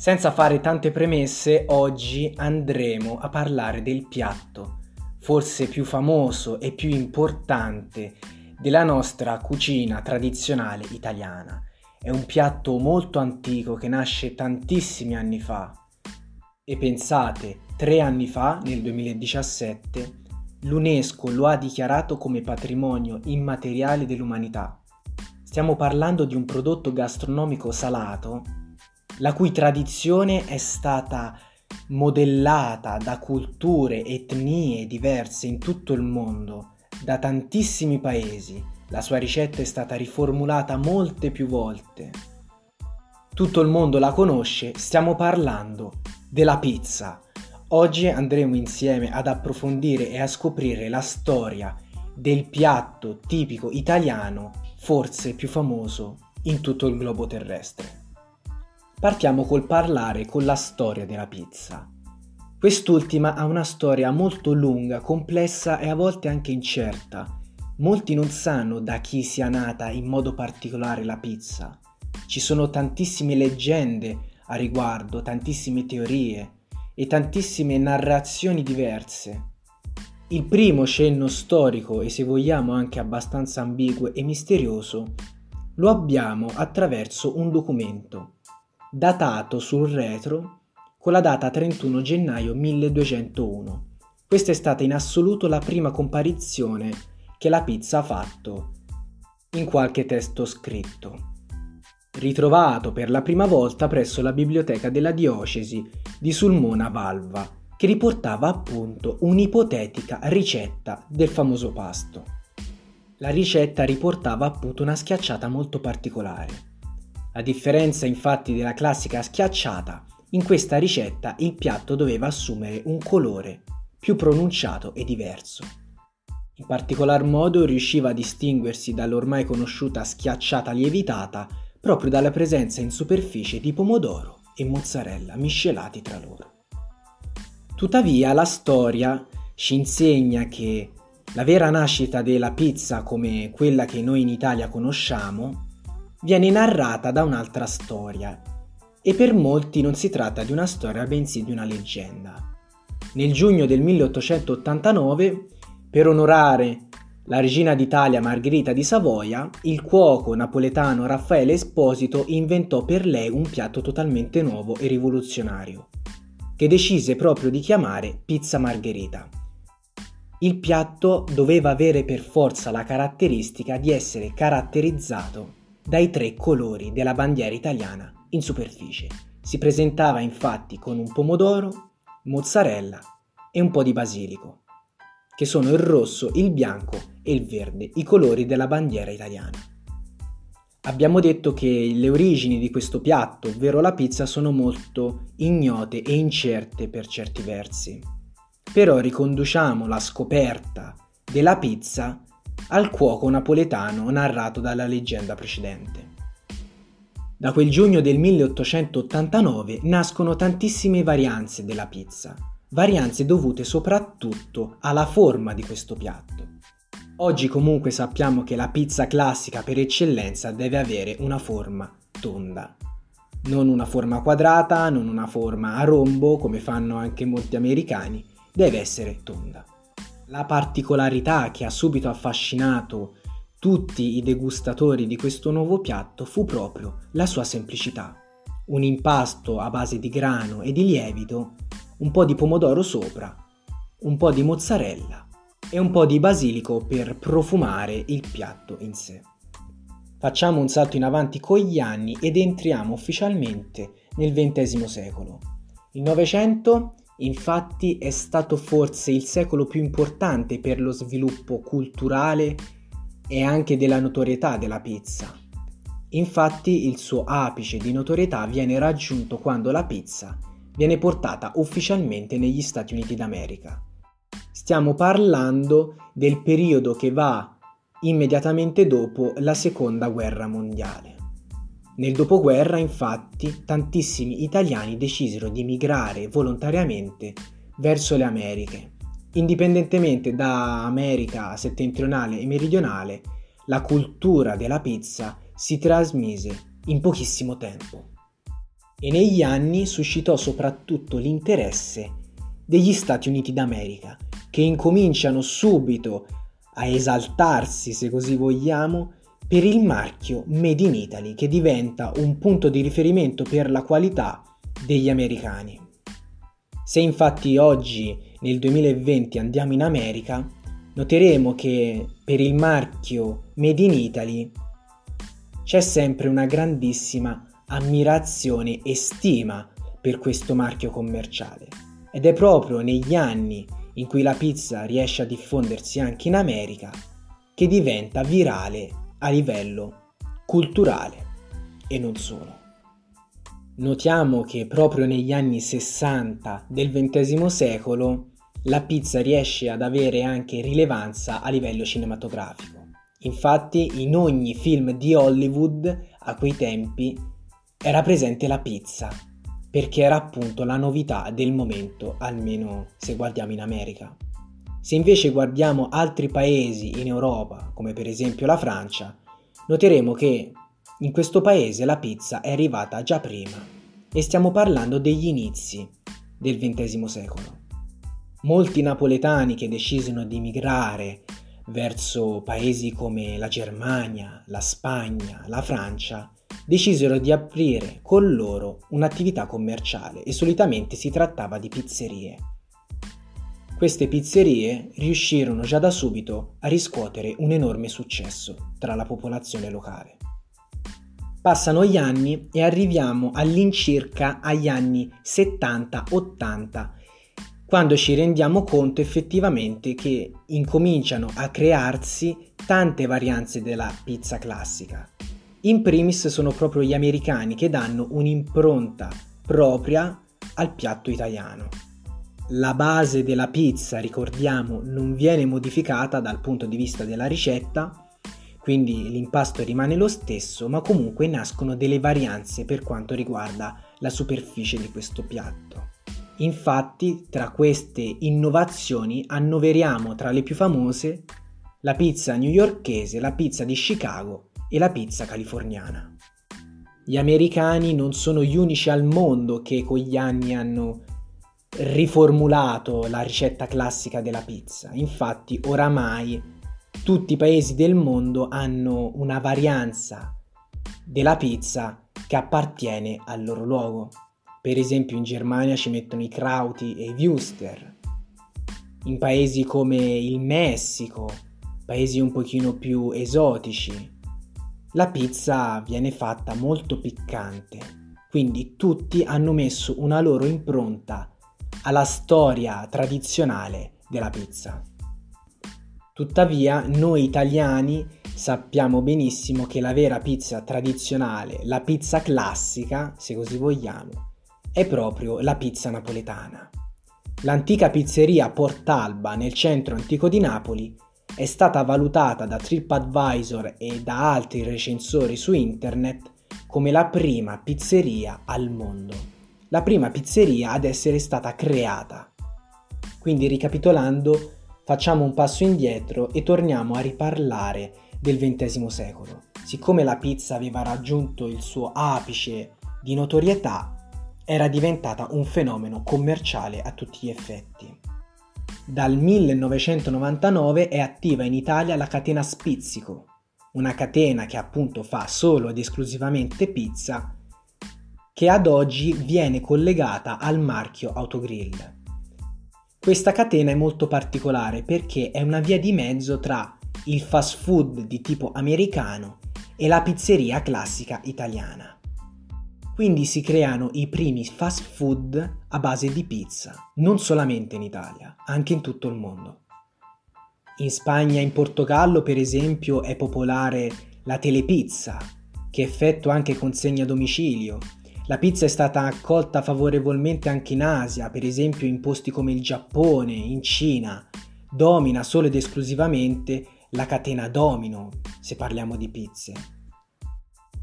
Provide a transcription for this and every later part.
Senza fare tante premesse, oggi andremo a parlare del piatto, forse più famoso e più importante della nostra cucina tradizionale italiana. È un piatto molto antico che nasce tantissimi anni fa. E pensate, tre anni fa, nel 2017, l'UNESCO lo ha dichiarato come patrimonio immateriale dell'umanità. Stiamo parlando di un prodotto gastronomico salato la cui tradizione è stata modellata da culture, etnie diverse in tutto il mondo, da tantissimi paesi. La sua ricetta è stata riformulata molte più volte. Tutto il mondo la conosce, stiamo parlando della pizza. Oggi andremo insieme ad approfondire e a scoprire la storia del piatto tipico italiano, forse più famoso in tutto il globo terrestre. Partiamo col parlare con la storia della pizza. Quest'ultima ha una storia molto lunga, complessa e a volte anche incerta. Molti non sanno da chi sia nata in modo particolare la pizza. Ci sono tantissime leggende a riguardo, tantissime teorie e tantissime narrazioni diverse. Il primo cenno storico e se vogliamo anche abbastanza ambiguo e misterioso lo abbiamo attraverso un documento datato sul retro con la data 31 gennaio 1201. Questa è stata in assoluto la prima comparizione che la pizza ha fatto in qualche testo scritto. Ritrovato per la prima volta presso la biblioteca della diocesi di Sulmona Valva, che riportava appunto un'ipotetica ricetta del famoso pasto. La ricetta riportava appunto una schiacciata molto particolare a differenza infatti della classica schiacciata, in questa ricetta il piatto doveva assumere un colore più pronunciato e diverso. In particolar modo riusciva a distinguersi dall'ormai conosciuta schiacciata lievitata proprio dalla presenza in superficie di pomodoro e mozzarella miscelati tra loro. Tuttavia la storia ci insegna che la vera nascita della pizza come quella che noi in Italia conosciamo viene narrata da un'altra storia e per molti non si tratta di una storia bensì di una leggenda. Nel giugno del 1889, per onorare la regina d'Italia Margherita di Savoia, il cuoco napoletano Raffaele Esposito inventò per lei un piatto totalmente nuovo e rivoluzionario, che decise proprio di chiamare pizza margherita. Il piatto doveva avere per forza la caratteristica di essere caratterizzato dai tre colori della bandiera italiana in superficie. Si presentava infatti con un pomodoro, mozzarella e un po' di basilico, che sono il rosso, il bianco e il verde, i colori della bandiera italiana. Abbiamo detto che le origini di questo piatto, ovvero la pizza, sono molto ignote e incerte per certi versi. Però riconduciamo la scoperta della pizza al cuoco napoletano narrato dalla leggenda precedente. Da quel giugno del 1889 nascono tantissime varianze della pizza, varianze dovute soprattutto alla forma di questo piatto. Oggi comunque sappiamo che la pizza classica per eccellenza deve avere una forma tonda, non una forma quadrata, non una forma a rombo come fanno anche molti americani, deve essere tonda. La particolarità che ha subito affascinato tutti i degustatori di questo nuovo piatto fu proprio la sua semplicità. Un impasto a base di grano e di lievito, un po' di pomodoro sopra, un po' di mozzarella e un po' di basilico per profumare il piatto in sé. Facciamo un salto in avanti con gli anni ed entriamo ufficialmente nel XX secolo. Il Novecento Infatti è stato forse il secolo più importante per lo sviluppo culturale e anche della notorietà della pizza. Infatti il suo apice di notorietà viene raggiunto quando la pizza viene portata ufficialmente negli Stati Uniti d'America. Stiamo parlando del periodo che va immediatamente dopo la Seconda Guerra Mondiale. Nel dopoguerra, infatti, tantissimi italiani decisero di migrare volontariamente verso le Americhe. Indipendentemente da America settentrionale e meridionale, la cultura della pizza si trasmise in pochissimo tempo. e negli anni suscitò soprattutto l'interesse degli Stati Uniti d'America, che incominciano subito a esaltarsi, se così vogliamo, per il marchio Made in Italy, che diventa un punto di riferimento per la qualità degli americani. Se infatti oggi, nel 2020, andiamo in America, noteremo che per il marchio Made in Italy c'è sempre una grandissima ammirazione e stima per questo marchio commerciale. Ed è proprio negli anni in cui la pizza riesce a diffondersi anche in America che diventa virale a livello culturale e non solo. Notiamo che proprio negli anni 60 del XX secolo la pizza riesce ad avere anche rilevanza a livello cinematografico. Infatti in ogni film di Hollywood a quei tempi era presente la pizza, perché era appunto la novità del momento, almeno se guardiamo in America. Se invece guardiamo altri paesi in Europa, come per esempio la Francia, noteremo che in questo paese la pizza è arrivata già prima e stiamo parlando degli inizi del XX secolo. Molti napoletani che decisero di migrare verso paesi come la Germania, la Spagna, la Francia, decisero di aprire con loro un'attività commerciale e solitamente si trattava di pizzerie. Queste pizzerie riuscirono già da subito a riscuotere un enorme successo tra la popolazione locale. Passano gli anni e arriviamo all'incirca agli anni 70-80 quando ci rendiamo conto effettivamente che incominciano a crearsi tante varianze della pizza classica in primis sono proprio gli americani che danno un'impronta propria al piatto italiano. La base della pizza, ricordiamo, non viene modificata dal punto di vista della ricetta, quindi l'impasto rimane lo stesso, ma comunque nascono delle varianze per quanto riguarda la superficie di questo piatto. Infatti, tra queste innovazioni annoveriamo tra le più famose la pizza newyorkese, la pizza di Chicago e la pizza californiana. Gli americani non sono gli unici al mondo che con gli anni hanno riformulato la ricetta classica della pizza. Infatti, oramai tutti i paesi del mondo hanno una varianza della pizza che appartiene al loro luogo. Per esempio in Germania ci mettono i krauti e i wuster. In paesi come il Messico, paesi un pochino più esotici, la pizza viene fatta molto piccante, quindi tutti hanno messo una loro impronta alla storia tradizionale della pizza. Tuttavia, noi italiani sappiamo benissimo che la vera pizza tradizionale, la pizza classica, se così vogliamo, è proprio la pizza napoletana. L'antica pizzeria Portalba nel centro antico di Napoli è stata valutata da TripAdvisor e da altri recensori su internet come la prima pizzeria al mondo, la prima pizzeria ad essere stata creata. Quindi ricapitolando, facciamo un passo indietro e torniamo a riparlare del XX secolo. Siccome la pizza aveva raggiunto il suo apice di notorietà, era diventata un fenomeno commerciale a tutti gli effetti. Dal 1999 è attiva in Italia la catena Spizzico, una catena che appunto fa solo ed esclusivamente pizza, che ad oggi viene collegata al marchio Autogrill. Questa catena è molto particolare perché è una via di mezzo tra il fast food di tipo americano e la pizzeria classica italiana. Quindi si creano i primi fast food a base di pizza, non solamente in Italia, anche in tutto il mondo. In Spagna e in Portogallo, per esempio, è popolare la telepizza, che effettua anche consegna a domicilio. La pizza è stata accolta favorevolmente anche in Asia, per esempio in posti come il Giappone, in Cina. Domina solo ed esclusivamente la catena Domino, se parliamo di pizze.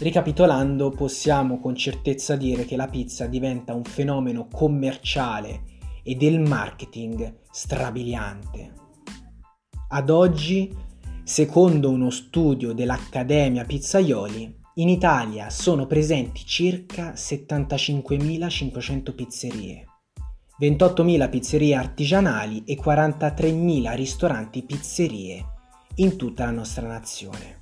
Ricapitolando, possiamo con certezza dire che la pizza diventa un fenomeno commerciale e del marketing strabiliante. Ad oggi, secondo uno studio dell'Accademia Pizzaioli, in Italia sono presenti circa 75.500 pizzerie, 28.000 pizzerie artigianali e 43.000 ristoranti pizzerie in tutta la nostra nazione.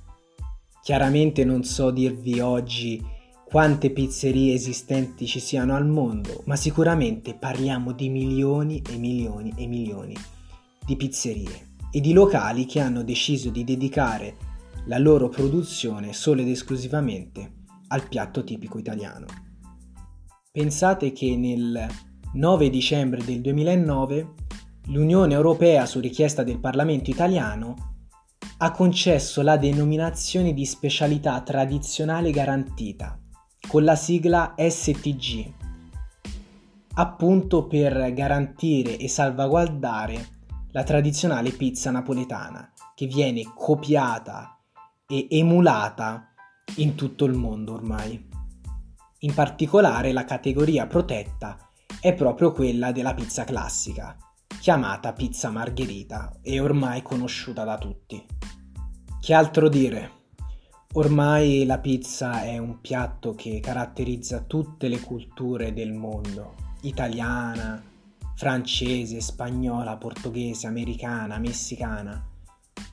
Chiaramente non so dirvi oggi quante pizzerie esistenti ci siano al mondo, ma sicuramente parliamo di milioni e milioni e milioni di pizzerie e di locali che hanno deciso di dedicare la loro produzione solo ed esclusivamente al piatto tipico italiano. Pensate che nel 9 dicembre del 2009 l'Unione Europea, su richiesta del Parlamento italiano, ha concesso la denominazione di specialità tradizionale garantita, con la sigla STG, appunto per garantire e salvaguardare la tradizionale pizza napoletana, che viene copiata e emulata in tutto il mondo ormai. In particolare la categoria protetta è proprio quella della pizza classica, chiamata pizza margherita e ormai conosciuta da tutti. Che altro dire? Ormai la pizza è un piatto che caratterizza tutte le culture del mondo, italiana, francese, spagnola, portoghese, americana, messicana.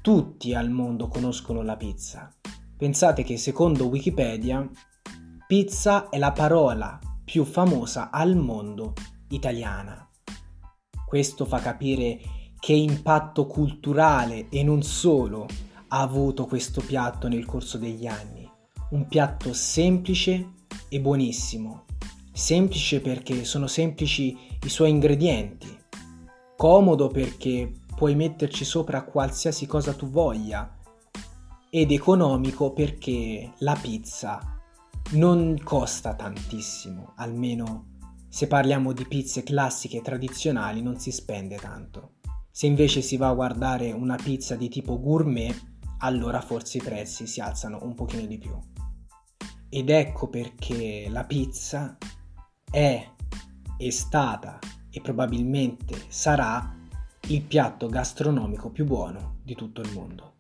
Tutti al mondo conoscono la pizza. Pensate che secondo Wikipedia, pizza è la parola più famosa al mondo italiana. Questo fa capire che impatto culturale e non solo ha avuto questo piatto nel corso degli anni. Un piatto semplice e buonissimo. Semplice perché sono semplici i suoi ingredienti. Comodo perché puoi metterci sopra qualsiasi cosa tu voglia. Ed economico perché la pizza non costa tantissimo, almeno se parliamo di pizze classiche e tradizionali non si spende tanto. Se invece si va a guardare una pizza di tipo gourmet, allora forse i prezzi si alzano un pochino di più. Ed ecco perché la pizza è, è stata e probabilmente sarà il piatto gastronomico più buono di tutto il mondo.